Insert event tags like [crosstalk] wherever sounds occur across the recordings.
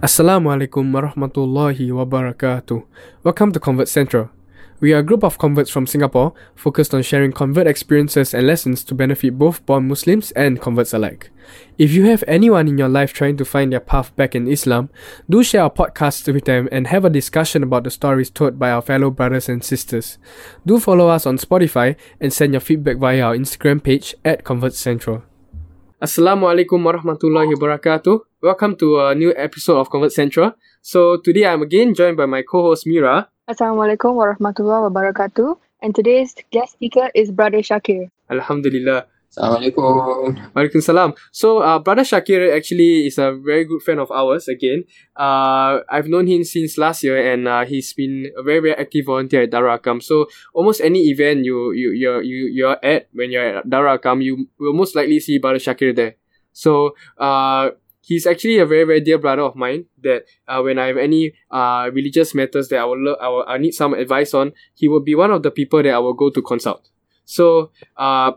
Assalamualaikum warahmatullahi wabarakatuh. Welcome to Convert Central. We are a group of converts from Singapore focused on sharing convert experiences and lessons to benefit both born Muslims and converts alike. If you have anyone in your life trying to find their path back in Islam, do share our podcast with them and have a discussion about the stories told by our fellow brothers and sisters. Do follow us on Spotify and send your feedback via our Instagram page at Convert Central. Assalamualaikum warahmatullahi wabarakatuh. Welcome to a new episode of Convert Central. So today I'm again joined by my co-host Mira. Assalamualaikum warahmatullahi wabarakatuh. And today's guest speaker is Brother Shakir. Alhamdulillah. Assalamualaikum. Waalaikumsalam. So, uh, Brother Shakir actually is a very good friend of ours again. Uh, I've known him since last year and uh, he's been a very, very active volunteer at Darul Arqam. So, almost any event you, you, you're, you, you're at when you're at Darul Arqam, you will most likely see Brother Shakir there. So, uh, he's actually a very, very dear brother of mine that uh, when I have any uh, religious matters that I will, lo- I will I need some advice on, he will be one of the people that I will go to consult. So, uh,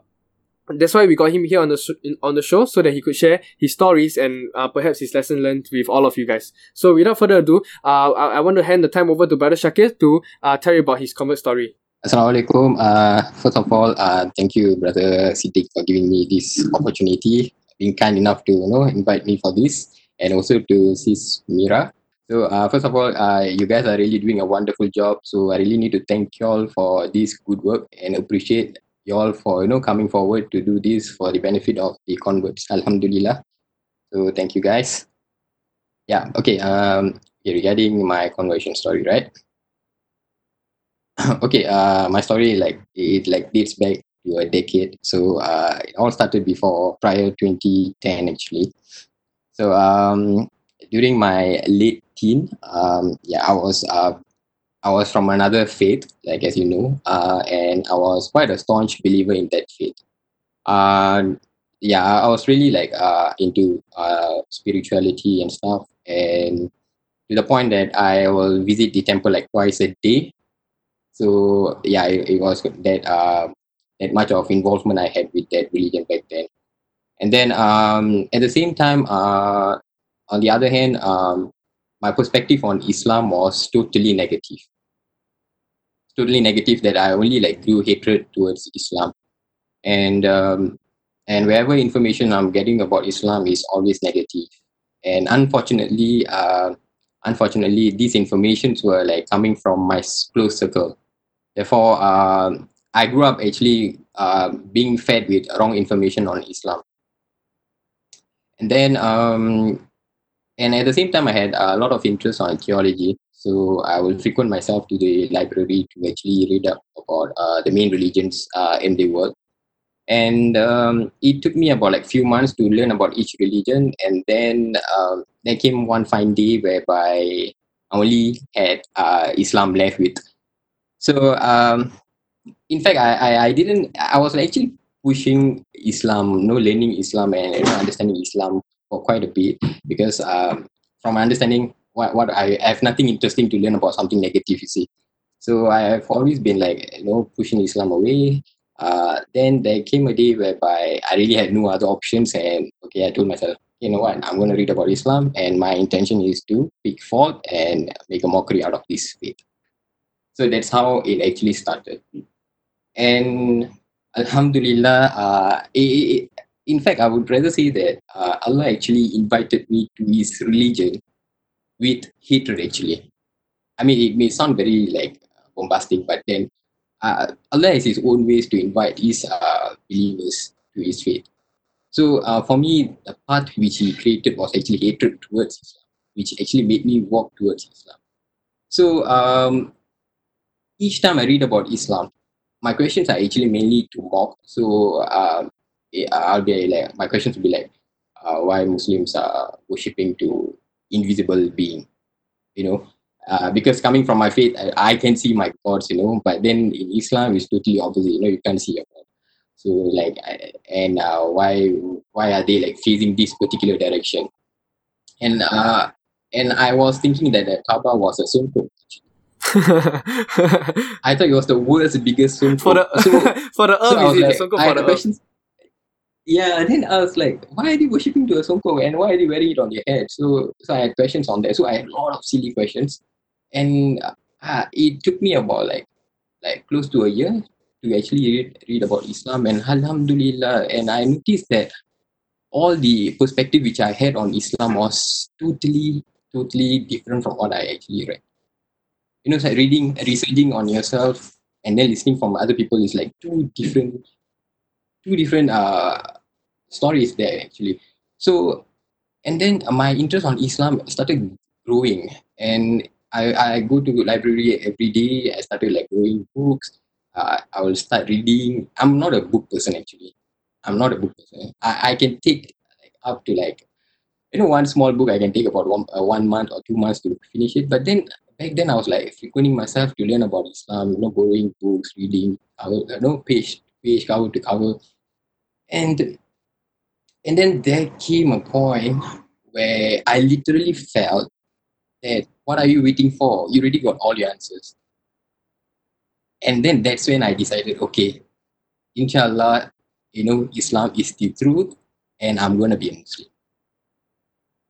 that's why we got him here on the sh- on the show so that he could share his stories and uh, perhaps his lesson learned with all of you guys. So without further ado, uh, I, I want to hand the time over to Brother Shakir to uh, tell you about his convert story. Assalamualaikum. Uh, first of all, uh, thank you, brother Siddiq, for giving me this opportunity, being kind enough to you know invite me for this, and also to sis Mira. So uh, first of all, uh, you guys are really doing a wonderful job. So I really need to thank you all for this good work and appreciate you all for you know coming forward to do this for the benefit of the converts. Alhamdulillah. So thank you guys. Yeah. Okay. Um. Regarding my conversion story, right? [coughs] okay. Uh. My story like it like dates back to a decade. So uh, it all started before prior 2010 actually. So um, during my late teen, um, yeah, I was uh, I was from another faith, like as you know, uh, and I was quite a staunch believer in that faith. Uh, yeah, I was really like uh, into uh, spirituality and stuff, and to the point that I will visit the temple like twice a day. So yeah, it, it was that uh, that much of involvement I had with that religion back then. And then um, at the same time, uh, on the other hand, um, my perspective on Islam was totally negative. Totally negative that I only like grew hatred towards Islam, and um, and wherever information I'm getting about Islam is always negative. And unfortunately, uh, unfortunately, these informations were like coming from my close circle. Therefore, um, I grew up actually uh, being fed with wrong information on Islam. And then um, and at the same time i had a lot of interest on theology. So i will frequent myself to the library to actually read up about uh, the main religions uh, in the world. And um, it took me about like few months to learn about each religion. And then um, there came one fine day whereby i only had uh, islam left with. So um, in fact I, I i didn't i was actually pushing islam you know learning islam and you know, understanding islam for quite a bit because um, from my understanding what, what I, I have nothing interesting to learn about something negative you see. So I have always been like you know pushing Islam away. Uh, then there came a day whereby I really had no other options and okay I told myself you know what? I'm going to read about Islam and my intention is to pick fault and make a mockery out of this faith. So that's how it actually started and Alhamdulillah uh, it, in fact, I would rather say that uh, Allah actually invited me to His religion with hatred. Actually, I mean, it may sound very like bombastic, but then uh, Allah has His own ways to invite His uh, believers to His faith. So uh, for me, the path which He created was actually hatred towards Islam, which actually made me walk towards Islam. So um, each time I read about Islam, my questions are actually mainly to mock. So um, eh, I'll be like my questions will be like uh, why Muslims are worshipping to invisible being, you know. Uh, because coming from my faith, I, I can see my gods, you know. But then in Islam, it's totally opposite. You know, you can't see your God. So like, and uh, why why are they like facing this particular direction? And uh, and I was thinking that the Kaaba was a stone [laughs] I thought it was the world's biggest stone for the So [laughs] for the so I earth was is it like, Songkok I for the questions. yeah, then I was like, why are they worshipping to a songkok and why are they wearing it on their head? So, so I had questions on that. So I had a lot of silly questions, and uh, it took me about like like close to a year to actually read, read about Islam and Alhamdulillah. And I noticed that all the perspective which I had on Islam was totally, totally different from what I actually read. You know, like reading, researching on yourself and then listening from other people is like two different, two different uh stories there actually. So, and then my interest on Islam started growing and I, I go to library every day. I started like reading books. Uh, I will start reading. I'm not a book person actually. I'm not a book person. I, I can take like up to like you know one small book I can take about one uh, one month or two months to finish it. But then back then I was like frequenting myself to learn about Islam. You know, borrowing books, reading, cover, you know, page page cover to cover, and and then there came a point where I literally felt that what are you waiting for? You already got all your answers. And then that's when I decided, okay, inshallah, you know, Islam is the truth and I'm gonna be a Muslim.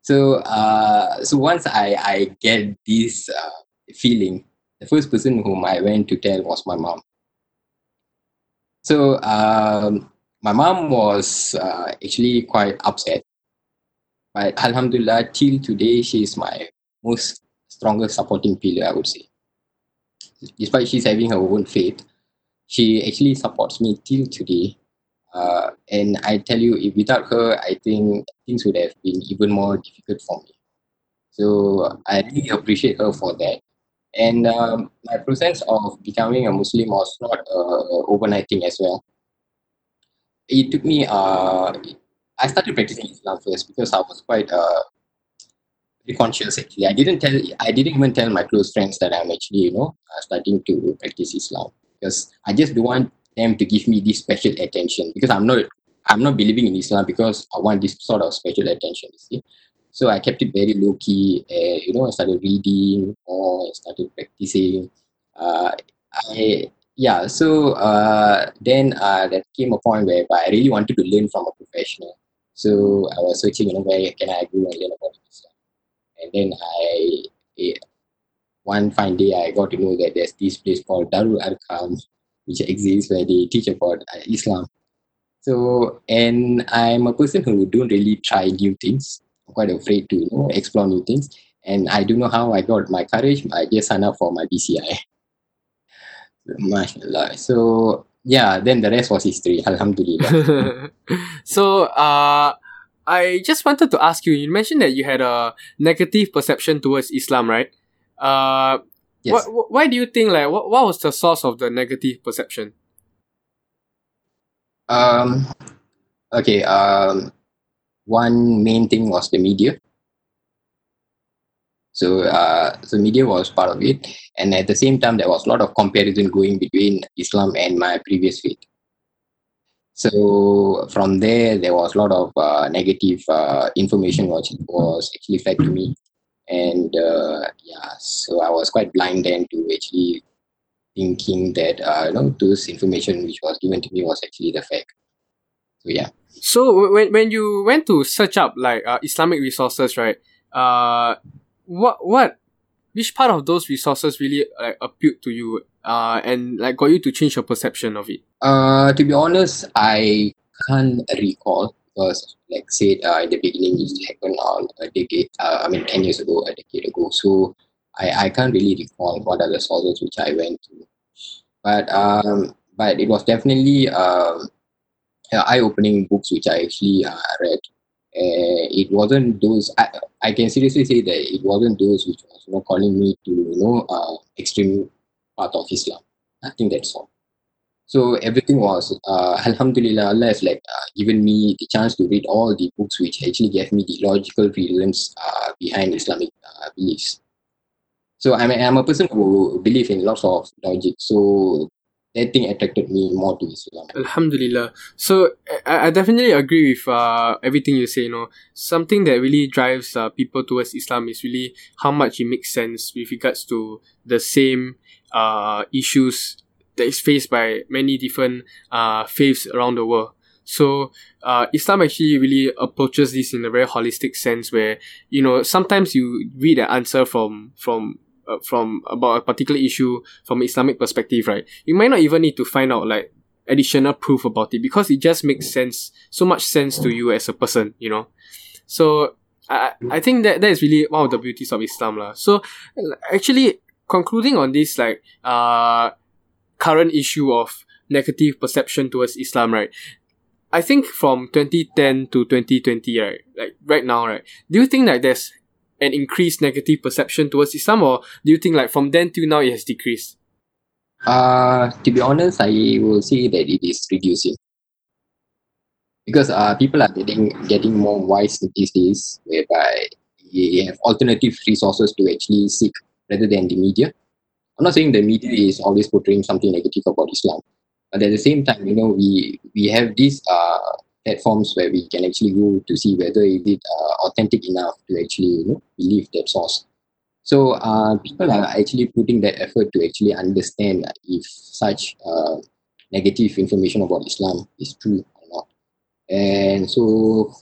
So uh so once I, I get this uh, feeling, the first person whom I went to tell was my mom. So um my mom was uh, actually quite upset. But Alhamdulillah, till today, she is my most strongest supporting pillar, I would say. Despite she's having her own faith, she actually supports me till today. Uh, and I tell you, if without her, I think things would have been even more difficult for me. So I really appreciate her for that. And um, my process of becoming a Muslim was not uh, overnight thing as well. It took me, uh, I started practicing Islam first because I was quite uh, conscious actually. I didn't tell, I didn't even tell my close friends that I'm actually, you know, uh, starting to practice Islam because I just don't want them to give me this special attention because I'm not, I'm not believing in Islam because I want this sort of special attention, you see. So I kept it very low key. Uh, you know, I started reading or I started practicing. Uh, I yeah. So uh, then uh, there came a point where I really wanted to learn from a professional. So I was searching, you know, where can I go and learn about Islam. And then I, eh, one fine day, I got to know that there's this place called Darul Arqam, which exists where they teach about uh, Islam. So, and I'm a person who don't really try new things. I'm quite afraid to you know, explore new things. And I don't know how I got my courage. I just signed up for my BCI. [laughs] Mashallah. So, yeah, then the rest was history. [laughs] Alhamdulillah. [laughs] so, uh, I just wanted to ask you. You mentioned that you had a negative perception towards Islam, right? Uh, yes. wh- wh- why do you think like what, what was the source of the negative perception? Um, okay. Um, one main thing was the media. So, uh, so media was part of it, and at the same time, there was a lot of comparison going between Islam and my previous faith. So from there, there was a lot of uh, negative uh, information which was actually fed to me, and uh, yeah, so I was quite blind then to actually thinking that uh, you know those information which was given to me was actually the fact. So yeah. So when when you went to search up like uh, Islamic resources, right? Uh, what what which part of those resources really like appealed to you? Uh, and like got you to change your perception of it. Uh, to be honest, I can't recall because, like said uh, in the beginning, it happened on a decade. Uh, I mean, ten years ago, a decade ago. So I I can't really recall what are the sources which I went to, but um, but it was definitely um, eye-opening books which I actually uh, read. Uh, it wasn't those. I, I can seriously say that it wasn't those which was you know calling me to you know uh, extreme part of Islam. I think that's all. So everything was uh, [laughs] Alhamdulillah. Allah has like uh, given me the chance to read all the books which actually gave me the logical reasons uh, behind Islamic uh, beliefs. So I'm a, I'm a person who believe in lots of logic. So that thing attracted me more to Islam. Alhamdulillah. So I, I definitely agree with uh, everything you say. You know, something that really drives uh, people towards Islam is really how much it makes sense with regards to the same uh, issues that is faced by many different uh, faiths around the world. So uh, Islam actually really approaches this in a very holistic sense, where you know sometimes you read an answer from from uh, from about a particular issue from Islamic perspective, right? You might not even need to find out like additional proof about it because it just makes sense, so much sense to you as a person, you know. So I I think that that is really one of the beauties of Islam, lah. So actually concluding on this like uh current issue of negative perception towards Islam, right? I think from 2010 to 2020, right? Like right now, right? Do you think that there's an increased negative perception towards Islam, or do you think like from then till now it has decreased? Uh, to be honest, I will say that it is reducing because uh, people are getting getting more wise these days, whereby they have alternative resources to actually seek rather than the media. I'm not saying the media is always portraying something negative about Islam, but at the same time, you know, we we have these uh, platforms where we can actually go to see whether is it uh, authentic enough to actually you know believe that source. So uh, people are actually putting that effort to actually understand if such uh, negative information about Islam is true or not. And so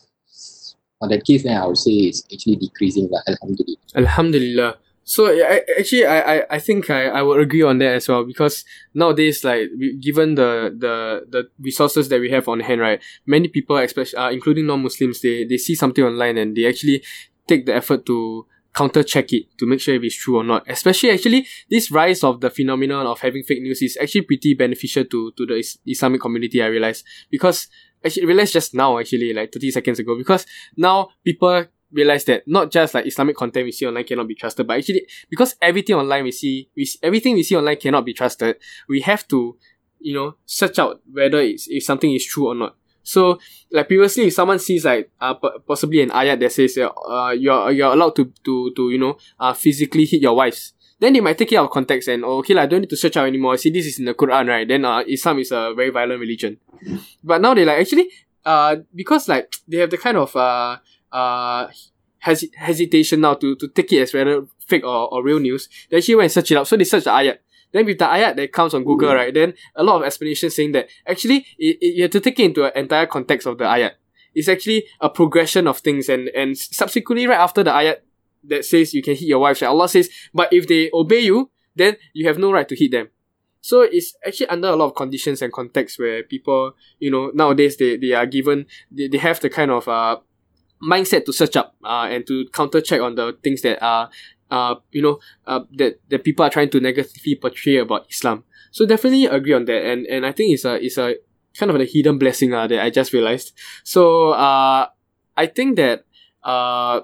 on that case, then I would say it's actually decreasing. Lah, alhamdulillah. Alhamdulillah. So I, actually, I, I, I think I, I would agree on that as well because nowadays, like given the, the the resources that we have on hand, right? Many people, especially uh, including non-Muslims, they they see something online and they actually take the effort to counter check it to make sure if it's true or not. Especially actually, this rise of the phenomenon of having fake news is actually pretty beneficial to to the is- Islamic community. I realize because actually realized just now actually like thirty seconds ago because now people realize that not just like Islamic content we see online cannot be trusted, but actually because everything online we see, we everything we see online cannot be trusted, we have to, you know, search out whether it's if something is true or not. So like previously, if someone sees like uh, possibly an ayat that says uh, you're you're allowed to to to you know uh, physically hit your wives, then they might take it out of context and oh, okay, like, I don't need to search out anymore. See this is in the Quran, right? Then uh, Islam is a very violent religion. But now they like actually uh because like they have the kind of uh uh hes- hesitation now to, to take it as whether fake or, or real news. They actually went and search it up. So they search the ayat. Then with the ayat that comes on Google, right, then a lot of explanations saying that actually it, it, you have to take it into an entire context of the ayat. It's actually a progression of things and, and subsequently right after the ayat that says you can hit your wife, right, Allah says, but if they obey you, then you have no right to hit them. So it's actually under a lot of conditions and contexts where people, you know, nowadays they, they are given, they, they have the kind of uh, mindset to search up uh, and to counter check on the things that are uh, you know uh, that, that people are trying to negatively portray about Islam. So definitely agree on that and, and I think it's a it's a kind of a hidden blessing uh, that I just realized. So uh I think that uh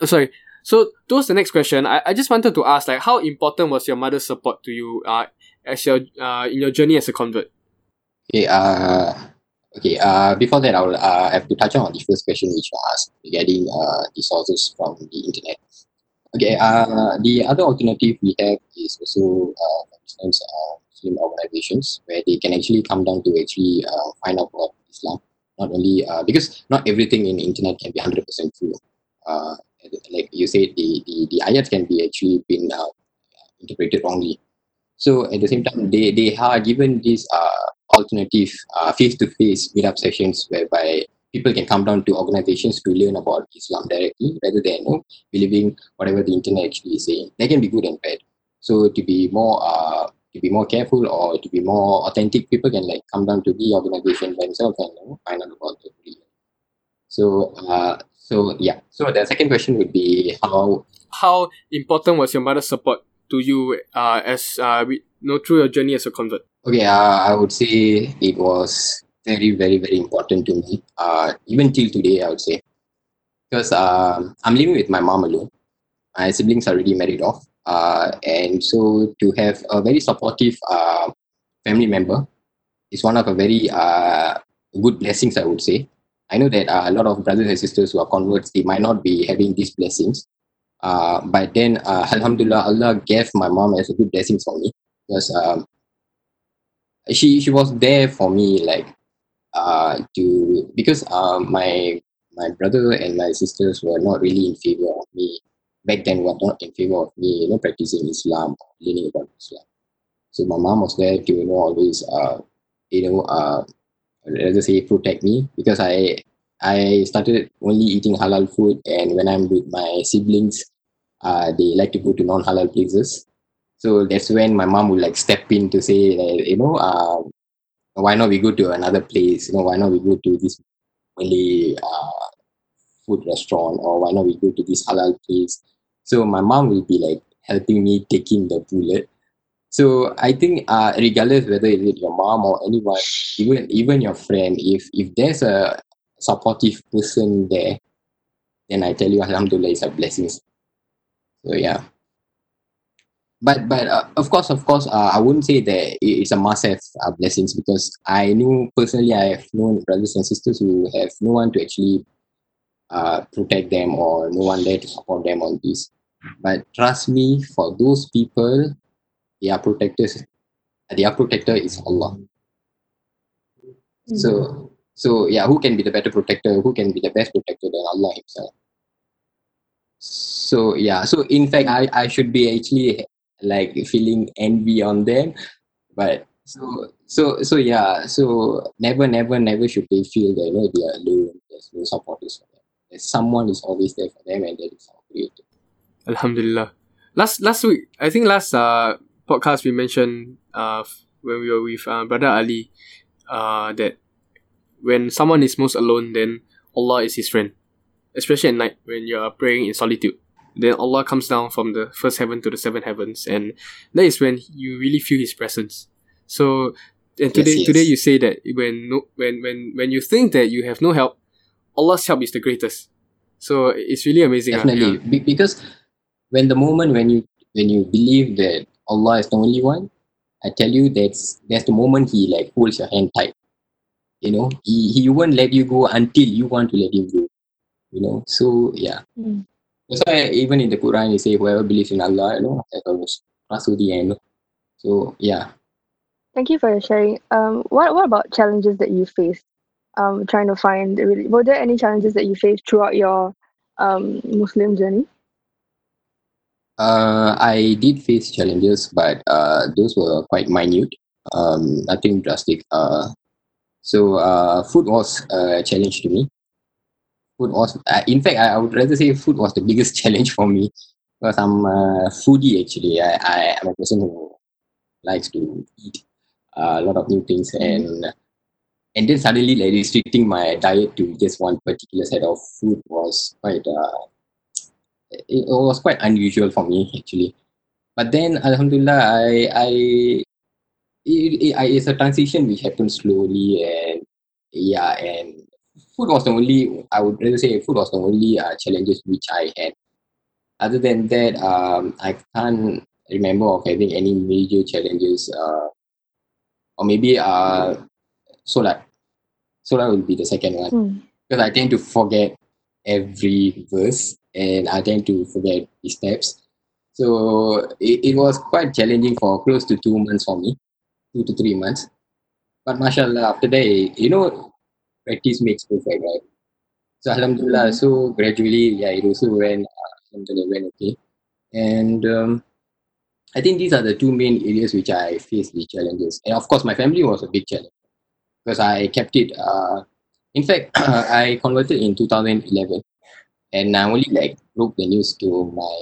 oh, sorry. So towards the next question, I, I just wanted to ask like how important was your mother's support to you uh as your uh in your journey as a convert? Okay, uh Okay, uh, before that, I will uh, have to touch on the first question which was asked regarding uh, the sources from the internet. Okay, uh, the other alternative we have is also, uh, for instance, uh, Muslim organizations where they can actually come down to actually uh, find out about Islam. Not only uh, because not everything in internet can be 100% true. Uh, like you said, the, the, the ayats can be actually been uh, interpreted wrongly. So at the same time, they, they are given this uh, alternative uh, face-to-face meetup sessions whereby people can come down to organizations to learn about Islam directly rather than you know, believing whatever the internet actually is saying. That can be good and bad. So to be more uh, to be more careful or to be more authentic, people can like come down to the organization themselves and you know, find out about the. So uh, so yeah. So the second question would be how how important was your mother's support to you uh, as uh, we, know, through your journey as a convert? Okay, uh, I would say it was very, very, very important to me. Uh, even till today, I would say, because um, I'm living with my mom alone. My siblings are already married off, uh, and so to have a very supportive uh, family member is one of a very uh, good blessings. I would say. I know that uh, a lot of brothers and sisters who are converts, they might not be having these blessings. Uh, but then, uh, [laughs] Alhamdulillah, Allah gave my mom as a good blessing for me because um, she she was there for me like uh to because uh, my my brother and my sisters were not really in favor of me back then were not in favor of me you know practicing Islam or learning about Islam so my mom was there to you know always uh you know uh rather say protect me because I I started only eating halal food and when I'm with my siblings, uh, they like to go to non-halal places. So that's when my mom would like step in to say, like, you know, uh, why not we go to another place? You know, why not we go to this Malay uh, food restaurant or why not we go to this halal place? So my mom will be like helping me taking the bullet. So I think uh, regardless whether it is your mom or anyone, even even your friend, if if there's a supportive person there, then I tell you Alhamdulillah it's a blessing. So yeah. But but uh, of course of course uh, I wouldn't say that it is a must have uh, blessings because I knew personally I have known brothers and sisters who have no one to actually uh, protect them or no one there to support them on this. But trust me, for those people, their protectors, their protector is Allah. So so yeah, who can be the better protector? Who can be the best protector than Allah Himself? So yeah, so in fact, I I should be actually like feeling envy on them, but so so so yeah, so never never never should they feel that you know they are alone. There's no supporters for them. There's someone is always there for them, and that is our creator. Alhamdulillah. Last last week, I think last uh podcast we mentioned uh when we were with uh, brother Ali, uh that when someone is most alone, then Allah is his friend. Especially at night when you are praying in solitude. Then Allah comes down from the first heaven to the seven heavens, and that is when you really feel His presence. So, and today, yes. today you say that when no, when when when you think that you have no help, Allah's help is the greatest. So it's really amazing. ah. Definitely, Be- because when the moment when you when you believe that Allah is the only one, I tell you that's that's the moment He like holds your hand tight. You know, He He won't let you go until you want to let Him go. You know, so yeah. Mm. That's why even in the Quran, you say whoever believes in Allah, you know, trust to the end. So yeah, Thank you for sharing. Um, what what about challenges that you faced? Um, trying to find really, were there any challenges that you faced throughout your um Muslim journey? uh, I did face challenges, but uh, those were quite minute. Um, nothing drastic. Uh, so uh, food was a challenge to me. Food was, uh, in fact, I, I would rather say food was the biggest [laughs] challenge for me because I'm a foodie actually. I, I am a person who likes to eat uh, a lot of new things and and then suddenly like restricting my diet to just one particular set of food was quite uh, it, it was quite unusual for me actually. But then Alhamdulillah I I it, it, it's a transition which happened slowly and yeah and food was the only I would rather say food was the only uh, challenges which I had. Other than that, um, I can't remember of having any major challenges. Uh, or maybe uh, solar. Solat will be the second one Mm. because I tend to forget every verse and I tend to forget the steps. So it, it was quite challenging for close to two months for me, two to three months. But mashallah, after that, you know, practice makes perfect, right? So alhamdulillah, so gradually, yeah, it also went, uh, alhamdulillah, went okay. And um, I think these are the two main areas which I faced the challenges. And of course, my family was a big challenge because I kept it. Uh, in fact, [coughs] I converted in 2011, and I only like broke the news to my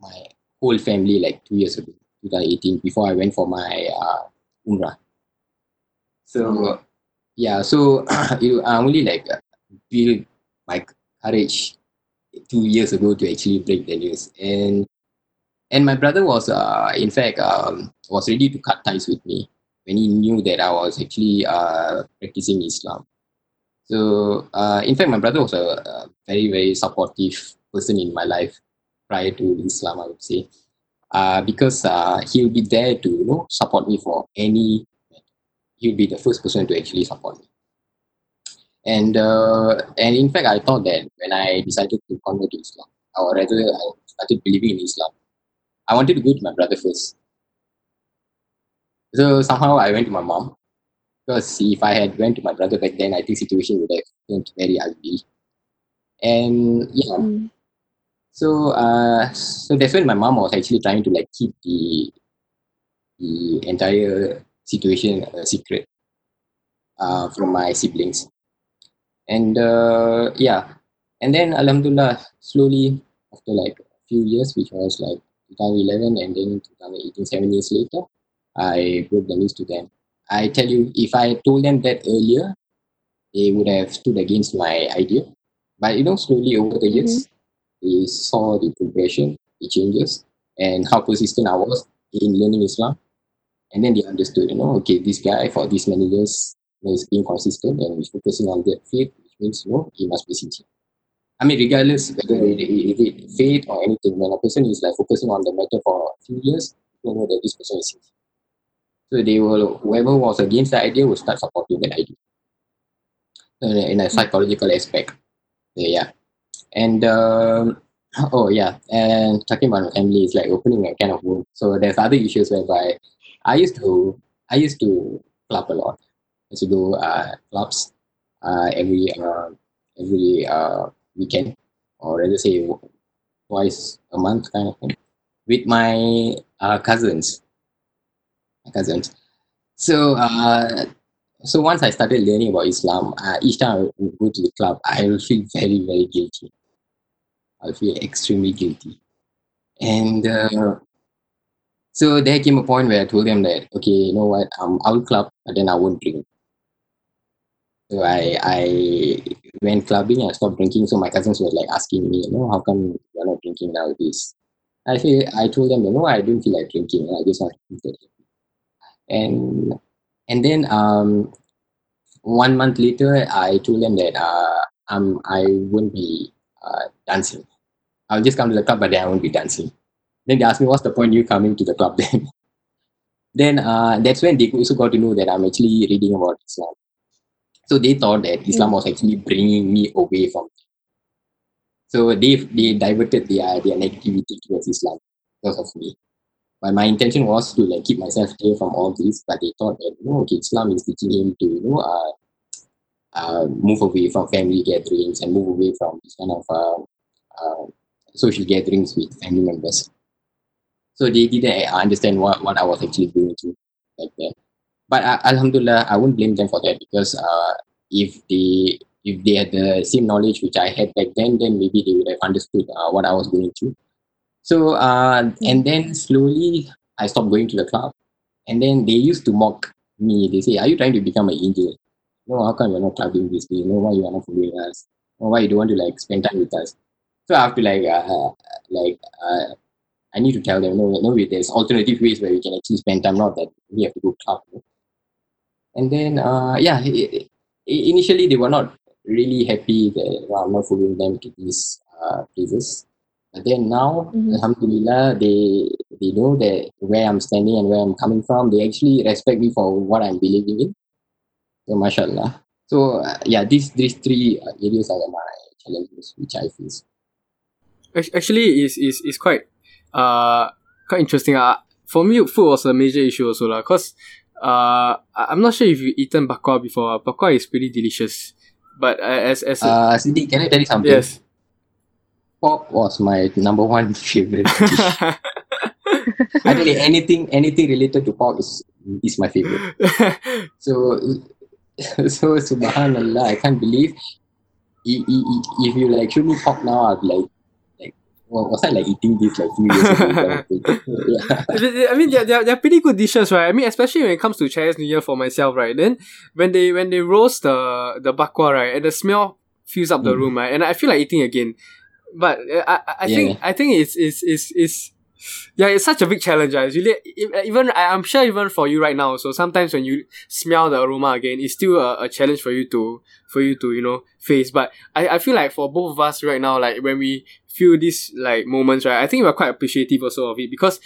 my whole family like two years ago, 2018, before I went for my uh, umrah. So yeah, so [coughs] I only like uh, built my courage two years ago to actually break the news, and and my brother was uh, in fact um, was ready to cut ties with me when he knew that I was actually uh, practicing Islam. So, uh, in fact, my brother was a, a very, very supportive person in my life prior to Islam, I would say, uh, because uh, he'll be there to you know support me for any. He'll be the first person to actually support me. And uh, and in fact, I thought that when I decided to convert to Islam, or rather, I started believing in Islam, I wanted to go to my brother first. So somehow I went to my mom because if I had went to my brother back then, I think situation would have turned very ugly. And yeah, Mm. so uh, so that's when my mom was actually trying to like keep the the entire situation a secret. uh, from my siblings. And uh, yeah, and then Alhamdulillah, slowly after like a few years, which was like 2011 and then 2018, seven years later, I broke the news to them. I tell you, if I told them that earlier, they would have stood against my idea. But you know, slowly over the years, they saw the progression, the changes, and how persistent I was in learning Islam. And then they understood, you know, okay, this guy for these many years you know, is being consistent and is focusing on that faith, which means, you know, he must be sincere. I mean, regardless whether it, it, it faith or anything, when a person is like focusing on the matter for a few years, you know that this person is sincere. So they will, whoever was against the idea will start supporting that idea. In a- in a psychological aspect. Yeah. And um, oh yeah, and talking about family is like opening a can of wound. So there's other issues whereby I used to I used to club a lot. I used to go uh, clubs uh, every uh, every uh, weekend, or rather say twice a month kind of thing, with my uh, cousins. My cousins. So uh, so once I started learning about Islam, uh, each time I would go to the club, I will feel very very guilty. I feel extremely guilty. And uh, so there came a point where I told them that, okay, you know what, um, I'll club, but then I won't drink. So I I went clubbing I stopped drinking. So my cousins were like asking me, you know, how come you're not drinking nowadays? I feel I told them, no, I didn't feel like drinking. I just want to drink. And and then um one month later, I told them that uh, um I won't be uh, dancing. I'll just come to the club, but then I won't be dancing. Then they asked me, what's the point you coming to the club then? [laughs] then uh, that's when they also got to know that I'm actually reading about Islam. So they thought that Islam was actually bringing me away from it. So they they diverted their their negativity towards Islam because of me. But my intention was to like keep myself clear from all this. But they thought that know, okay, Islam is teaching him to you know uh, uh, move away from family gatherings and move away from this kind of uh, uh, social gatherings with family members. So they didn't understand what, what I was actually going through back then. But uh, Alhamdulillah, I won't blame them for that because uh, if they if they had the same knowledge which I had back then, then maybe they would have understood uh, what I was going through. So uh, and then slowly I stopped going to the club, and then they used to mock me. They say, "Are you trying to become an angel? No, how come you're not clubbing this day? No, why you are not following us? Or why you don't want to like spend time with us?" So I have to like uh, like uh, I need to tell them, no, no, wait, there's alternative ways where we can actually spend time, not that we have to go club. And then, uh, yeah, i- i- initially they were not really happy that you I'm not following them to these uh, places. But then now, Mhm. Alhamdulillah, they they know that where I'm standing and where I'm coming from. They actually respect me for what I'm believing in. So, mashallah. So, uh, yeah, these these three uh, areas are my challenges which I face. Actually, is is is quite uh quite interesting. Uh, for me, food was a major issue also lah. Cause uh I'm not sure if you've eaten bakwa before. Bakwa is pretty delicious, but uh, as as a, Uh, Siddiq, can I tell you something? yes. Pork was my number one [laughs] favorite dish. [laughs] I tell you, anything anything related to pork is is my favorite. [laughs] So so subhanallah, I can't believe if you like show me pork now, I'd like was I like eating this like few years ago? kind of [laughs] yeah. I mean, they're, they're, they're pretty good dishes, right? I mean, especially when it comes to Chinese New Year for myself, right? Then when they when they roast the the bakwa, right, and the smell fills up the Mm. room, right, and I feel like eating again. But uh, I I, I Yeah. think I think it's it's it's it's yeah, it's such a big challenge. Ah. It's really even I- I'm sure even for you right now. So sometimes when you smell the aroma again, it's still a, a challenge for you to for you to you know face. But I, I feel like for both of us right now, like when we feel these like moments, right, I think we're quite appreciative also of it because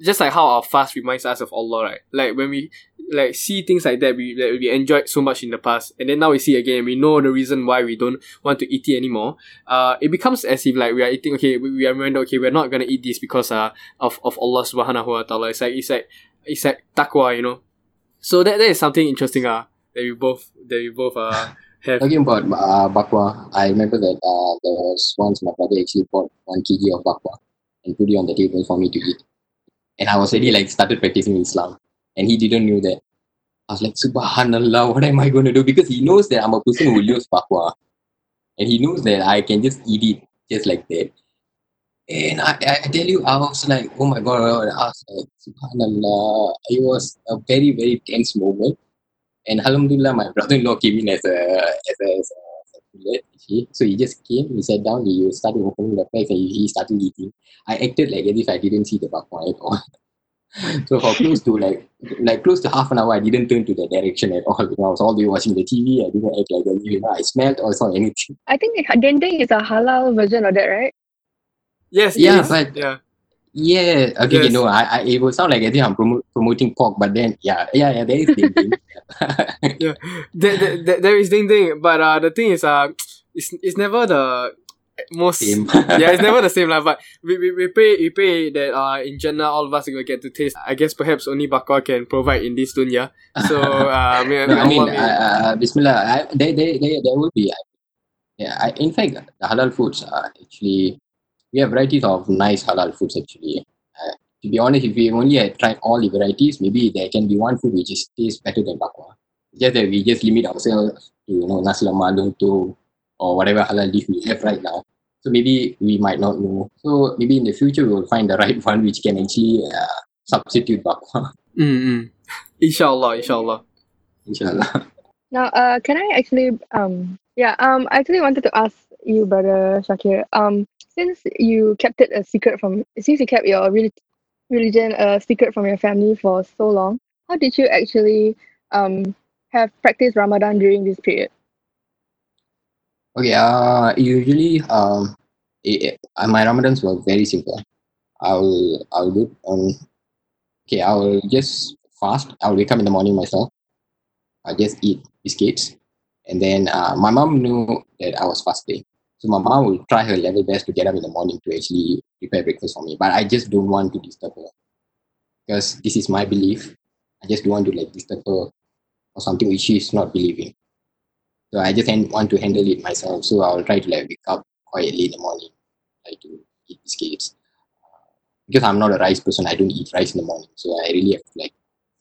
just like how our fast reminds us of Allah, right? Like when we like see things like that, we that we enjoyed so much in the past, and then now we see again, we know the reason why we don't want to eat it anymore. Uh, it becomes as if like we are eating. Okay, we, we are reminded. Okay, we're not gonna eat this because uh of of Allah Subhanahu Wa Taala. It's like it's like it's like taqwa, you know. So that that is something interesting. Uh, that we both that we both uh have. Talking about uh, bakwa, I remember that uh, there was once my brother actually bought one kg of bakwa and put it on the table for me to eat. And I was already like started practicing Islam, and he didn't know that. I was like, Subhanallah, what am I going to do? Because he knows that I'm a person who loves bakwa. And he knows that I can just eat it just like that. And I, I tell you, I was like, oh my God, I was like, Subhanallah. It was a very, very tense moment. And Alhamdulillah, my [laughs] brother-in-law came in as a, as a, as a. So he just came, he sat down, he started opening the packs and he started eating. I acted like as if I didn't see the bakwa at all. [laughs] so for close to like like close to half an hour, I didn't turn to the direction at all. You know, I was all the way watching the TV. I didn't act like that. You know, I smelled or saw anything. I think dendeng is a halal version of that, right? Yes, it Yeah, is. but- yeah. Yeah, okay, Yes. you know, I, I it will sound like I think I'm promo- promoting pork, but then yeah, yeah, yeah, there is thinking. [laughs] there, there, there- there is dendeng, but uh, the thing is, uh, it's, it's never the most. Same. yeah, it's never the [laughs] same lah. But we, we, we pray we pray that uh in Jannah all of us will get to taste. I guess perhaps only bakwa can provide in this dunya. So [laughs] uh, may, No, I mean, may- uh, uh, Bismillah, I, there, there, there, there will be. Yeah, I, in fact, the halal foods are actually, we have varieties of nice halal foods actually. Uh, to be honest, if we only had tried all the varieties, maybe there can be one food which is tastes better than bakwa. Just that we just limit ourselves to, you know, nasi lemak, lontong, or whatever halal dish we have right now. So maybe we might not know. So maybe in the future we will find the right one which can actually uh, substitute bakwa, [laughs] Mm, mm. Inshallah, inshallah. inshallah. Now, uh, can I actually, um, yeah, um, I actually wanted to ask you, brother Shakir, um, since you kept it a secret from, since you kept your relig- religion a secret from your family for so long, how did you actually, um, have practiced Ramadan during this period? Okay, uh, usually, um, eh, eh, uh, my Ramadans were very simple. I'll, I'll do it on, okay, I'll just fast. I'll wake up in the morning myself. I'll just eat biscuits. And then, uh, my mom knew that I was fasting. So my mom will try her level best to get up in the morning to actually prepare breakfast for me. But I just don't want to disturb her. Because this is my belief. I just don't want to like disturb her or something which she is not believing. So I just hand, want to handle it myself. So I'll try to like wake up quietly in the morning, try to eat biscuits. Because I'm not a rice person, I don't eat rice in the morning. So I really have to like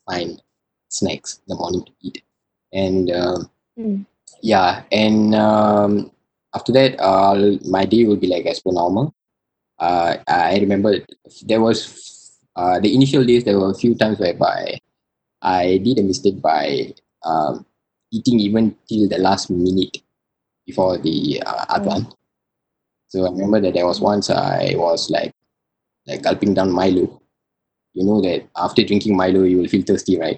find snacks in the morning to eat. And um, Mm. yeah, and um, after that, uh, my day will be like as per normal. Uh, I remember there was uh, the initial days. There were a few times whereby I did a mistake by um, eating even till the last minute before the uh, adhan. So I remember that there was once I was like like gulping down Milo. You know that after drinking Milo, you will feel thirsty, right?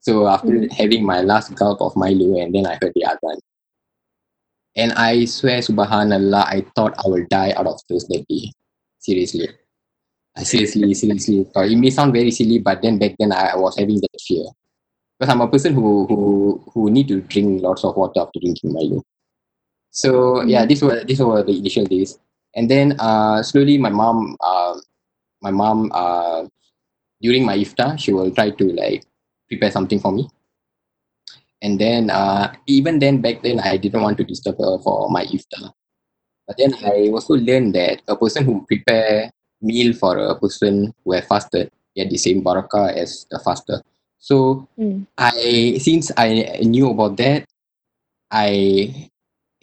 So after Mm. having my last gulp of Milo, and then I heard the adhan. And I swear, subhanallah, I thought I will die out of thirst that day. Seriously. I seriously, seriously thought it may sound very silly, but then back then I was having that fear. Because I'm a person who who who need to drink lots of water after drinking Milo. So yeah, this were these were the initial days. And then uh slowly my mom um my mom uh during my iftar she will try to like prepare something for me. And then uh even then back then I didn't want to disturb her for my iftar. But then I also learned that a person who prepare meal for a person who have fasted get the same barakah as the faster. So Mm. I since I knew about that, I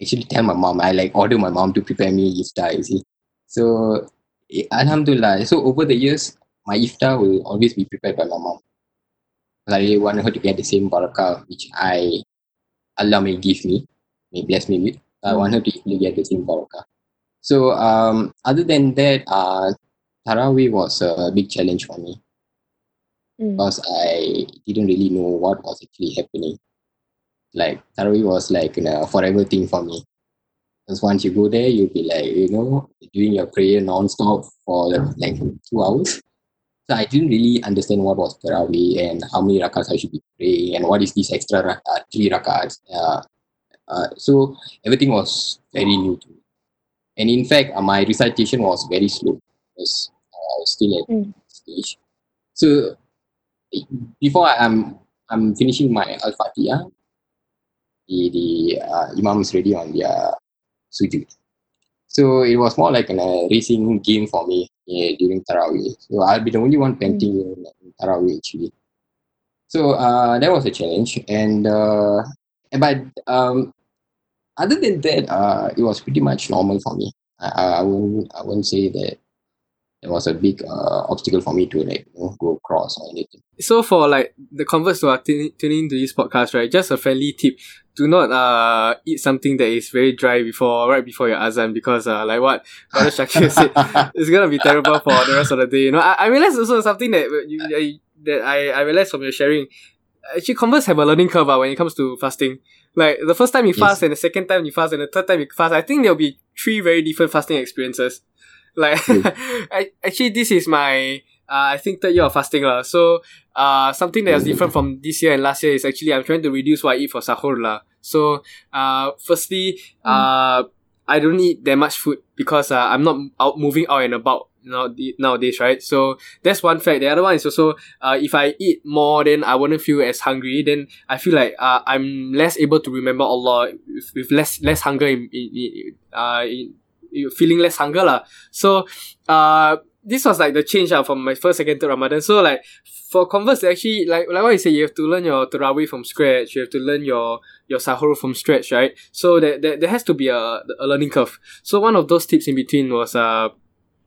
actually tell my mom. I like order my mom to prepare me iftar. You see, so eh, Alhamdulillah. So over the years, my iftar will always be prepared by my mom. I really want her to get the same barakah which I Allah may give me, may bless me with. I want her to equally get the same barakah. So um, other than that, uh, Tarawih was a big challenge for me. Because I didn't really know what was actually happening. Like Tarawih was like you know, a forever thing for me. Because once you go there, you'll be like, you know, doing your prayer non-stop for like two hours. So I didn't really understand what was Tarawih and how many rakats I should be praying and what is this extra three rakats. Uh, uh, so everything was very new to me. And in fact, uh, my recitation was very slow because uh, I was still at Mm. stage. So before I'm I'm finishing my Al Fatiha, the the uh, Imam is ready on their sujud. So it was more like a racing game for me eh, during Tarawih. So I'll be the only one painting in, in Tarawih actually. So uh, that was a challenge, and uh, but um, other than that, uh, it was pretty much normal for me. I, I I wouldn't I wouldn't say that it was a big uh, obstacle for me to like you know, go across or anything. So for like the converts who are tuning, tuning into this podcast, right? Just a friendly tip: do not uh eat something that is very dry before right before your azan because uh like what Brother Shakir said, [laughs] it's gonna be terrible for the rest of the day. You know, I, I realized also something that you, I, that I I realized from your sharing. Actually, converts have a learning curve uh, when it comes to fasting. Like the first time you Yes. fast and the second time you fast and the third time you fast, I think there'll be three very different fasting experiences. Like, [laughs] I, actually, this is my uh, I think third year of fasting lah. So uh, something that is different from this year and last year is actually I'm trying to reduce what I eat for sahur lah. So uh, firstly, uh, I don't eat that much food because uh, I'm not out moving out and about now nowadays, right? So that's one fact. The other one is also uh, if I eat more, then I wouldn't feel as hungry. Then I feel like uh, I'm less able to remember Allah with, with less less hunger in, in, in uh in, in feeling less hunger lah. So uh this was like the change uh, from my first second to Ramadan. So like for converts, actually like like what you say, you have to learn your Tarawih from scratch. You have to learn your your sahur from scratch, right? So that there, there has to be a, a learning curve. So one of those tips in between was uh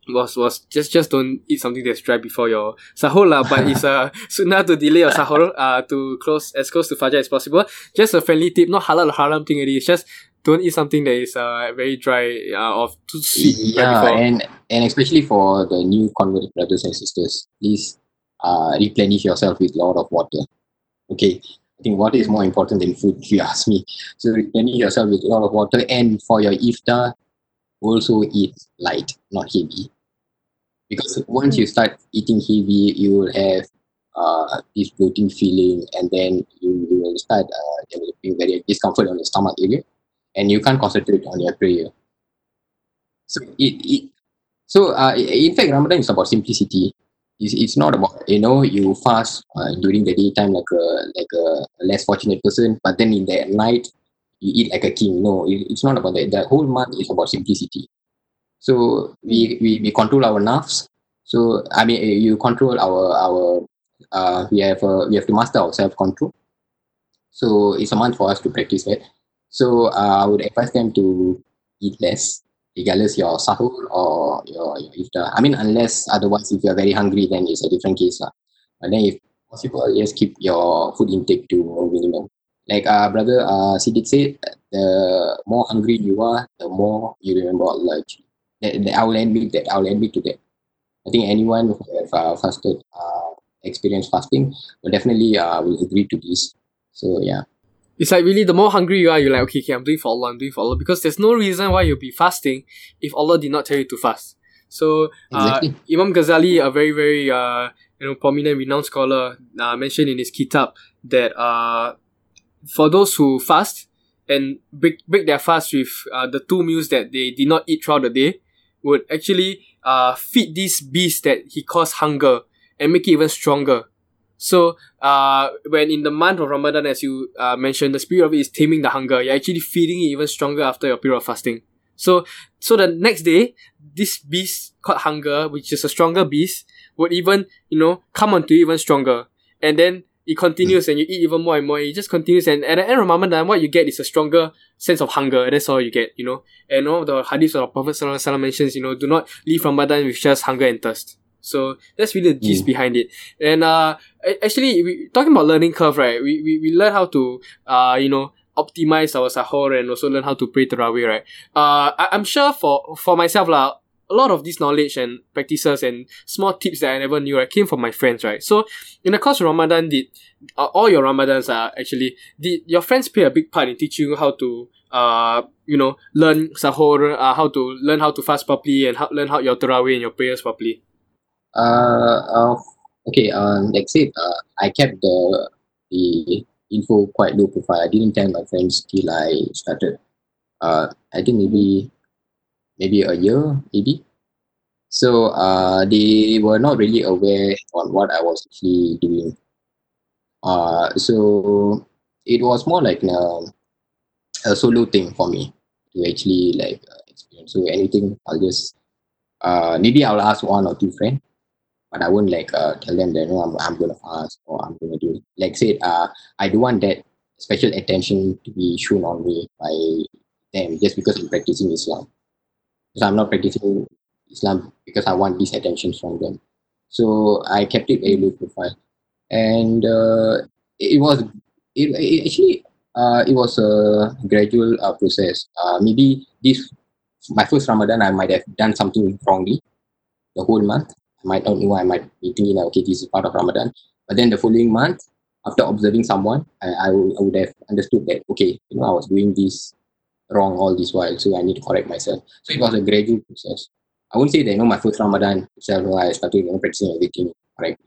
was was just just don't eat something that's dry before your sahur lah. But it's uh [laughs] sunnah to delay your sahur uh to close as close to fajr as possible. Just a friendly tip, not halal or haram thing. It is just don't eat something that is uh very dry uh, or too sweet yeah, before. and and especially for the new convert brothers and sisters, please uh, replenish yourself with a lot of water. Okay, I think water is more important than food, if you ask me. So replenish yourself with a lot of water, and for your iftar, also eat light, not heavy. Because once you start eating heavy, you will have uh, this bloating feeling, and then you, you will start uh, developing very discomfort on the stomach area, and you can't concentrate on your prayer. So it, it so uh, in fact Ramadan is about simplicity. It's, it's not about you know you fast uh, during the daytime like a like a less fortunate person, but then in the night you eat like a king. No, it, it's not about that. The whole month is about simplicity. So we, we, we control our nerves. So I mean you control our our uh, we have uh, we have to master our self control. So it's a month for us to practice that. So uh, I would advise them to eat less, regardless your sahur or your, your iftar. I mean, unless otherwise, if you are very hungry, then it's a different case. lah. But then, if possible, just keep your food intake to minimum. Like uh, brother uh, Siddiq said, the more hungry you are, the more you remember Allah. That, that I will admit that. I will admit to that. I think anyone who have uh, fasted, uh, experienced fasting, will definitely uh, will agree to this. So yeah. It's like really the more hungry you are, you're like, okay, okay, I'm doing for Allah, I'm doing for Allah. Because there's no reason why you'll be fasting if Allah did not tell you to fast. So uh, Exactly. Imam Ghazali, a very, very uh, you know, prominent, renowned scholar, uh, mentioned in his kitab that uh, for those who fast and break, break their fast with uh, the two meals that they did not eat throughout the day, would actually uh, feed this beast that he calls hunger and make it even stronger. So, uh, when in the month of Ramadan, as you uh, mentioned, the spirit of it is taming the hunger. You're actually feeding it even stronger after your period of fasting. So, so the next day, this beast called hunger, which is a stronger beast, would even, you know, come onto you even stronger. And then it continues and you eat even more and more. It just continues. And at the end of Ramadan, what you get is a stronger sense of hunger. That's all you get, you know. And all the hadiths of the Prophet mentions, you know, do not leave Ramadan with just hunger and thirst. So that's really the gist Mm. behind it. And uh, actually, we talking about learning curve, right? We we, we learn how to uh you know optimize our sahur and also learn how to pray tarawih, right? Uh, I, I'm sure for for myself lah, a lot of this knowledge and practices and small tips that I never knew, right, came from my friends, right? So in the course of Ramadan, did uh, all your Ramadans are actually did your friends play a big part in teaching you how to uh you know learn sahur, uh, how to learn how to fast properly and how, learn how your tarawih and your prayers properly. Uh, uh, okay. Um, like I said, uh, I kept the the info quite low profile. I didn't tell my friends till I started. Uh, I think maybe maybe a year, maybe. So uh, they were not really aware on what I was actually doing. Uh, so it was more like a, a solo thing for me to actually like uh, experience. So anything, I'll just uh, maybe I'll ask one or two friends but I won't like uh, tell them that no, I'm, I'm gonna fast or I'm gonna do like say uh I don't want that special attention to be shown on me by them just because I'm practicing Islam. Because I'm not practicing Islam because I want this attention from them. So I kept it very low profile, and uh, it, it was it, it actually uh, it was a gradual uh, process. Uh, maybe this my first Ramadan I might have done something wrongly the whole month. I might not know. I might be thinking, okay, this is part of Ramadan. But then the following month, after observing someone, I, I, would, I would have understood that, okay, you know, I was doing this wrong all this while, so I need to correct myself. So it was a gradual process. I won't say that, you know, my first Ramadan itself, I started, you know, practicing everything correct.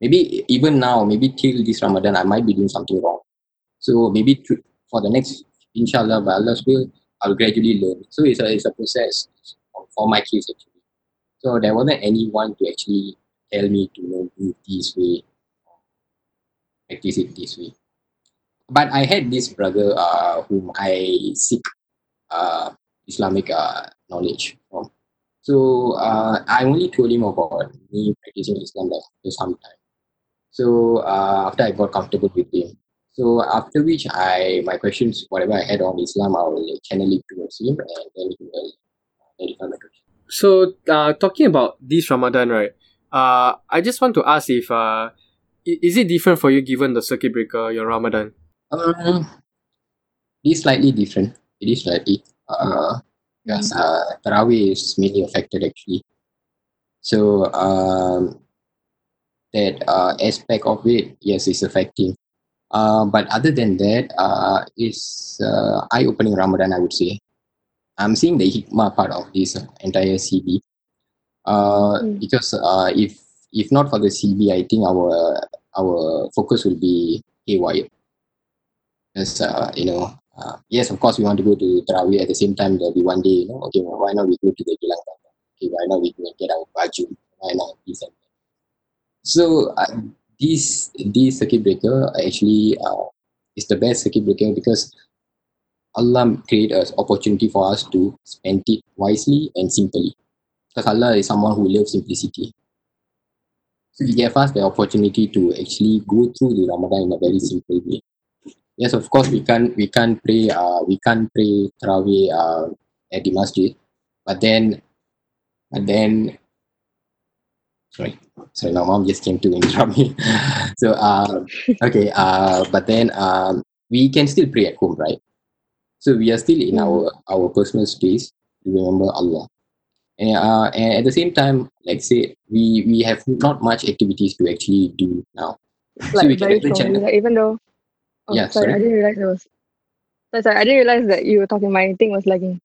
Maybe even now, maybe till this Ramadan, I might be doing something wrong. So maybe to, for the next, inshallah, by Allah's will, I'll gradually learn. So it's a, it's a process for my case, actually. So there wasn't anyone to actually tell me to know, do this way, practice it this way. But I had this brother uh, whom I seek uh, Islamic uh, knowledge from. So uh, I only told him about me practicing Islam for some time. So uh, after I got comfortable with him, so after which I my questions whatever I had on Islam I will channel it towards him and then he will clarify my question. So, uh, talking about this Ramadan, right? Uh, I just want to ask if uh, is it different for you given the circuit breaker, your Ramadan? Um, it is slightly different. It is slightly. Uh, because uh, Tarawih is mainly affected actually. So um, that uh, aspect of it, yes, is affecting. Uh, but other than that, uh, it's uh, eye-opening Ramadan, I would say. I'm seeing the hikmah part of this entire CB. Uh, Mm. because uh, if if not for the CB, I think our our focus will be haywire. Because uh, you know, uh, yes, of course, we want to go to Tarawih at the same time. There'll be one day, you know, okay, well, why not we go to the Geylang Okay, why not we go and get our baju? Why not this and that? So uh, this this circuit breaker actually uh, is the best circuit breaker because Allah create an opportunity for us to spend it wisely and simply. Because Allah is someone who loves simplicity. So He gave us the opportunity to actually go through the Ramadan in a very simple way. Yes, of course we can't we can't pray uh we can't pray Tarawih uh, at the masjid, but then but then sorry sorry my mom just came to interrupt me. [laughs] so uh okay uh but then um we can still pray at home, right? So we are still in our our personal space to remember Allah. And, uh, and at the same time, like say, we we have not much activities to actually do now. like we can very open channel. Like even though, oh, Yeah, sorry, sorry. I didn't realize it was. Sorry, sorry, I didn't realize that you were talking. My thing was lagging.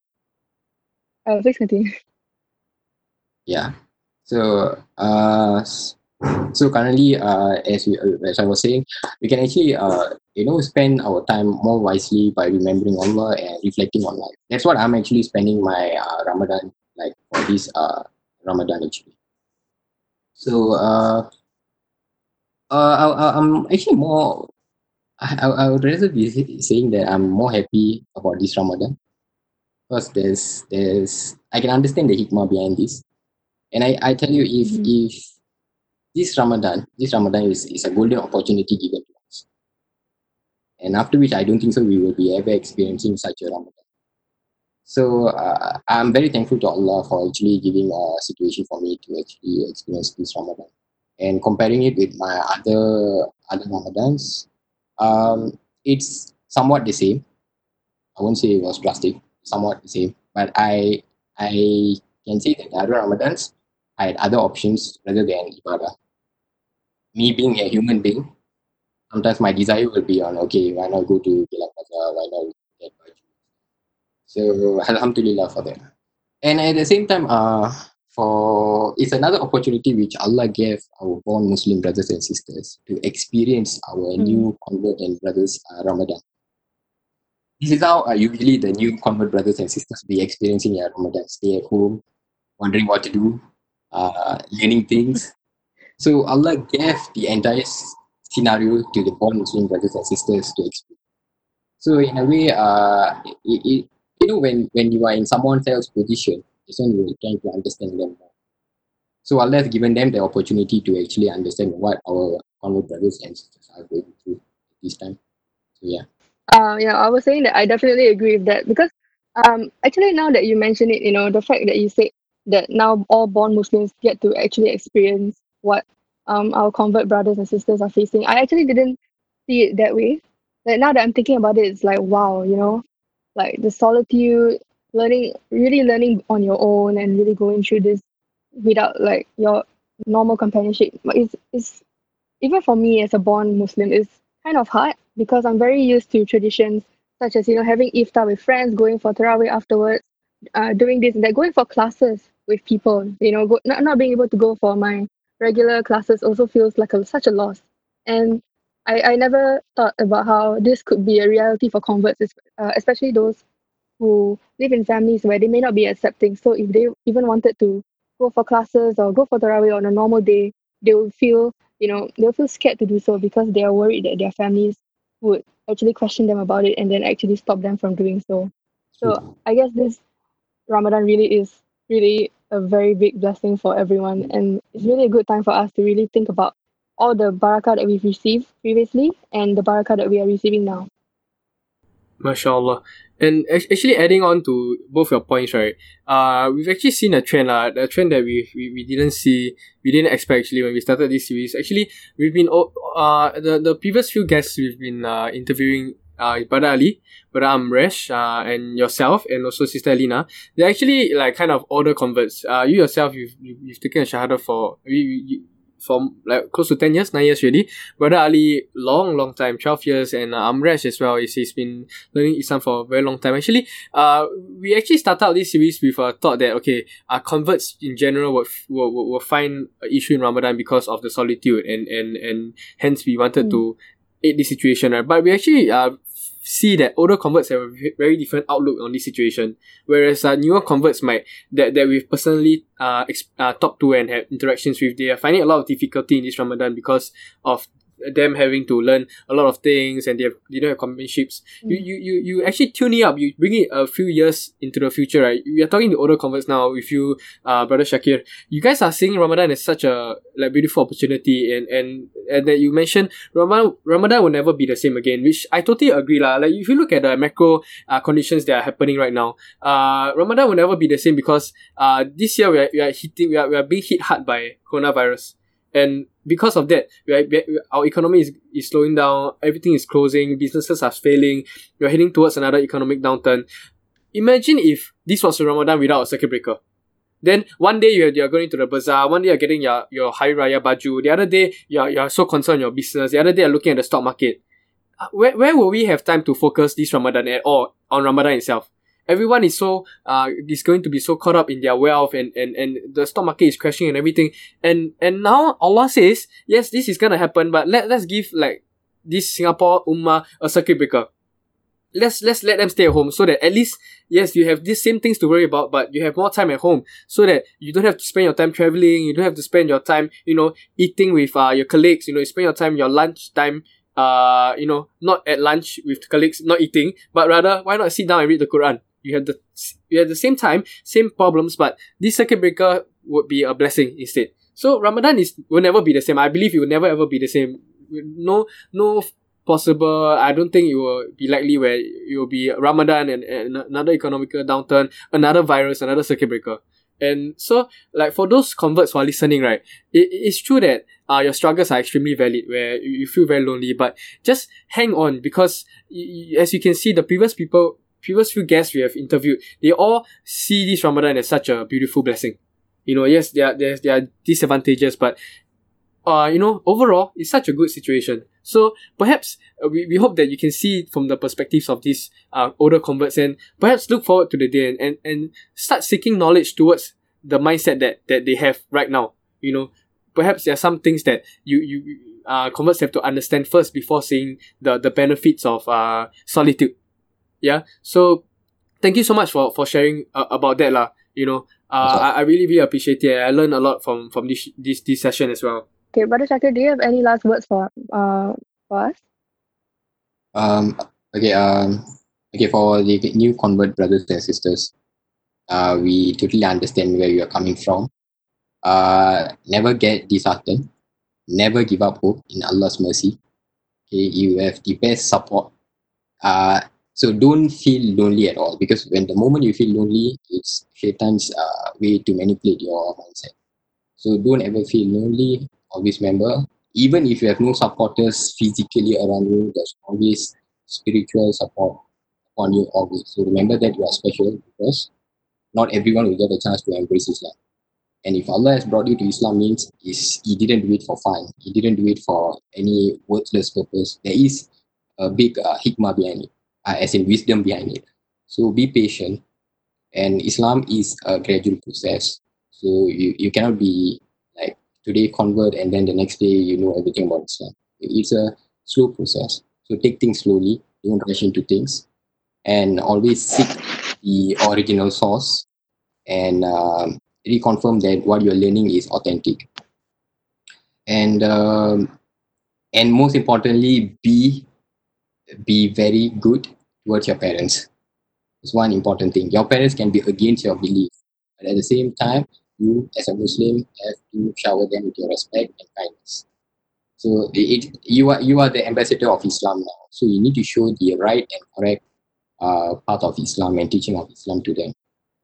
Uh, please continue. Yeah. So uh, so currently, uh, as we, uh, as I was saying, we can actually uh, you know spend our time more wisely by remembering Allah and reflecting on life. That's what I'm actually spending my uh, Ramadan like for this uh Ramadan actually. So uh, uh, I, I'm actually more. I, I would rather be saying that I'm more happy about this Ramadan because there's there's I can understand the hikmah behind this, and I, I tell you if Mhm. if this Ramadan this Ramadan is, is a golden opportunity given to us, and after which I don't think so we will be ever experiencing such a Ramadan. So uh, I'm very thankful to Allah for actually giving a situation for me to actually experience this Ramadan, and comparing it with my other other Ramadans, um, it's somewhat the same. I won't say it was drastic, somewhat the same. But I I can say that other Ramadans, I had other options rather than ibadah. Me being a human being, sometimes my desire will be on okay, why not go to Geylang Bazaar, why not get baju. So [laughs] Alhamdulillah for that. And at the same time, uh for it's another opportunity which Allah gave our born Muslim brothers and sisters to experience our Mm. new convert and brothers uh, Ramadan. This is how uh, usually the new convert brothers and sisters be experiencing their Ramadan. Stay at home, wondering what to do, uh, learning things. So Allah gave the entire scenario to the born Muslim brothers and sisters to experience. So in a way, uh, it, it, you know, when, when you are in someone else's position, it's one you will try to understand them more. So Allah has given them the opportunity to actually understand what our convert brothers and sisters are going through this time. So yeah. Uh, yeah, I was saying that I definitely agree with that because um, actually now that you mention it, you know, the fact that you said that now all born Muslims get to actually experience what um, our convert brothers and sisters are facing. I actually didn't see it that way. Like now that I'm thinking about it, it's like wow, you know, like the solitude, learning, really learning on your own, and really going through this without like your normal companionship. It's it's even for me as a born Muslim, it's kind of hard because I'm very used to traditions such as you know having iftar with friends, going for tarawih afterwards, uh, doing this and that, going for classes with people. You know, go, not not being able to go for my regular classes also feels like a, such a loss. And I, I never thought about how this could be a reality for converts, uh, especially those who live in families where they may not be accepting. So if they even wanted to go for classes or go for tarawih on a normal day, they will feel, you know, they'll feel scared to do so because they are worried that their families would actually question them about it and then actually stop them from doing so. So I guess this Ramadan really is really a very big blessing for everyone and it's really a good time for us to really think about all the barakah that we've received previously and the barakah that we are receiving now. MashaAllah. And actually adding on to both your points, right? Uh, we've actually seen a trend, uh, a trend that we, we, we didn't see, we didn't expect actually when we started this series. Actually, we've been, uh, the, the previous few guests we've been, uh, interviewing, uh, Brother Ali, Brother Amresh, uh, and yourself, and also Sister Lina. They're actually like kind of older converts. Uh, you yourself, you've, you've, taken a Shahada for, you, you, for like close to 10 years, 9 years really. Brother Ali, long, long time, 12 years, and uh, Amresh as well. He's, he's been learning Islam for a very long time. Actually, uh, we actually started out this series with a thought that, okay, uh, converts in general will, will, will, will find an issue in Ramadan because of the solitude, and, and, and hence we wanted mm. to aid this situation, right? But we actually uh, see that older converts have a very different outlook on this situation, whereas uh, newer converts might that that we've personally uh, exp- uh talked to and had interactions with, they are finding a lot of difficulty in this Ramadan because of them having to learn a lot of things and they have they don't have companionship. Mm. You, you you you actually tune it up. You bring it a few years into the future, right? We are talking to older converts now with you, uh, brother Shakir. You guys are seeing Ramadan as such a like beautiful opportunity, and and and that you mentioned Ramadan Ramadan will never be the same again, which I totally agree lah. Like if you look at the macro uh, conditions that are happening right now, uh, Ramadan will never be the same because uh this year we are, we are hitting we are, we are being hit hard by coronavirus. And because of that, are, our economy is, is slowing down, everything is closing, businesses are failing, we're heading towards another economic downturn. Imagine if this was Ramadan without a circuit breaker. Then one day you're, you're going to the bazaar, one day you're getting your, your Hari Raya baju, the other day you're, you're so concerned your business, the other day you're looking at the stock market. Uh, where, where will we have time to focus this Ramadan at all on Ramadan itself? Everyone is so uh is going to be so caught up in their wealth and and and the stock market is crashing and everything. And and now Allah says yes this is gonna happen but let let's give like this Singapore Ummah a circuit breaker. Let's let's let them stay at home so that at least yes you have these same things to worry about but you have more time at home so that you don't have to spend your time traveling you don't have to spend your time you know eating with uh, your colleagues you know you spend your time your lunch time uh you know not at lunch with colleagues not eating but rather why not sit down and read the quran you have the you have the same time, same problems, but this circuit breaker would be a blessing instead. So Ramadan is will never be the same. I believe it will never ever be the same. No no possible. I don't think it will be likely where it will be Ramadan and, and another economical downturn, another virus, another circuit breaker. And so, like for those converts who are listening, right, it, it's true that uh, your struggles are extremely valid, where you feel very lonely. But just hang on because, as you can see, the previous people previous few guests we have interviewed, they all see this Ramadan as such a beautiful blessing. You know, yes, there are, there, there are disadvantages, but uh, you know, overall, it's such a good situation. So perhaps uh, we, we hope that you can see from the perspectives of these uh, older converts and perhaps look forward to the day and, and, and start seeking knowledge towards the mindset that, that they have right now. You know, perhaps there are some things that you, you uh, converts have to understand first before seeing the, the benefits of uh, solitude yeah? So thank you so much for for sharing uh, about that lah you know. Uh, I, I really really appreciate it i learned a lot from from this this this session as well. Okay brother Shakir, do you have any last words for uh for us? Um okay um okay for the new convert brothers and sisters uh we totally understand where you are coming from. Uh, never get disheartened, never give up hope in Allah's mercy. Okay, you have the best support. Uh, so don't feel lonely at all because when the moment you feel lonely, it's shaitan's uh, way to manipulate your mindset. So don't ever feel lonely. Always remember, even if you have no supporters physically around you, there's always spiritual support on you always. So remember that you are special because not everyone will get a chance to embrace Islam. And if Allah has brought you to Islam means is He didn't do it for fun. He didn't do it for any worthless purpose. There is a big uh, hikmah behind it, uh, as in wisdom behind it. So be patient. And Islam is a gradual process. So you, you cannot be like today convert and then the next day you know everything about Islam. It's a slow process. So take things slowly. Don't rush into things. And always seek the original source and um, reconfirm that what you're learning is authentic and um, and most importantly be be very good towards your parents. It's one important thing. Your parents can be against your belief but at the same time you as a muslim have to shower them with your respect and kindness. So it, you are you are the ambassador of islam now. So you need to show the right and correct uh, part of islam and teaching of islam to them.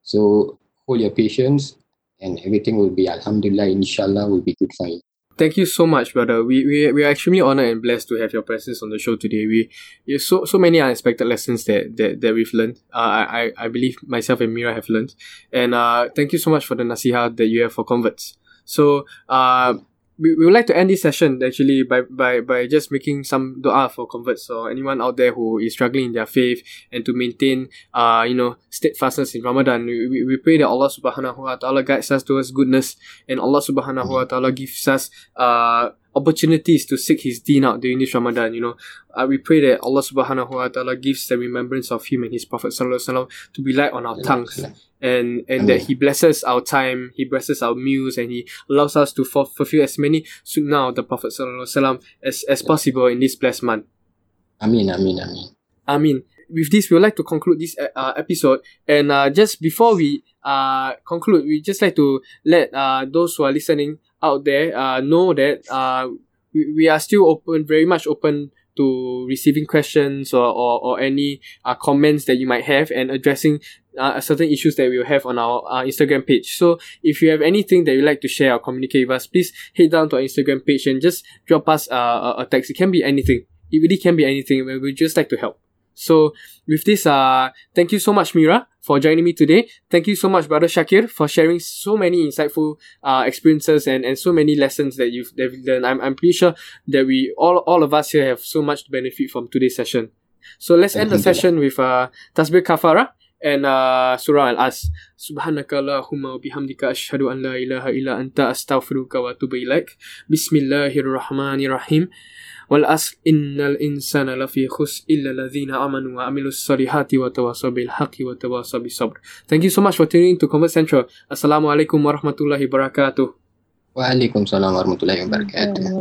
So hold your patience and everything will be alhamdulillah inshallah will be good for you Thank you so much, brother. We we we are extremely honored and blessed to have your presence on the show today. We, we so so many unexpected lessons that that, that we've learned. Uh, I I believe myself and Mira have learned, and uh, thank you so much for the nasiha that you have for converts. So uh, we, we would like to end this session actually by, by, by just making some dua for converts or anyone out there who is struggling in their faith and to maintain uh you know steadfastness in Ramadan. We, we, pray that Allah subhanahu wa ta'ala guides us towards goodness and Allah subhanahu wa ta'ala gives us uh opportunities to seek his deen out during this Ramadan, you know. Uh, we pray that Allah subhanahu wa ta'ala gives the remembrance of him and his Prophet sallallahu alaihi wasallam to be light on our tongues and and that he blesses our time, he blesses our meals, and he allows us to fulfill as many sunnah of the Prophet sallallahu as as possible in this blessed month. Amin, amin, amin. Amin. With this, we would like to conclude this uh, episode, and uh, just before we uh conclude, we just like to let uh those who are listening out there uh know that uh we, we are still open, very much open to receiving questions or, or, or any uh, comments that you might have and addressing uh, certain issues that we will have on our uh, Instagram page. So if you have anything that you'd like to share or communicate with us, please head down to our Instagram page and just drop us uh, a text. It can be anything. It really can be anything. We would just like to help. So with this, uh, thank you so much, Mira, for joining me today. Thank you so much, brother Shakir, for sharing so many insightful uh, experiences and, and so many lessons that you've, that you've learned. I'm, I'm pretty sure that we all all of us here have so much to benefit from today's session. So let's end the session with uh, Tasbih Kafara and uh, Surah Al-Asr. Subhanaka Allahumma wa bihamdika ashhadu an la ilaha illa anta astaghfiruka wa atubu ilaik. Bismillahirrahmanirrahim. والأصل إن الإنسان لفي خسر إلا الذين آمنوا وعملوا الصالحات وتواصوا بالحق وتواصوا بالصبر. Thank you so much for tuning in to Convert Central. Assalamualaikum warahmatullahi wabarakatuh. Waalaikumsalam warahmatullahi wabarakatuh.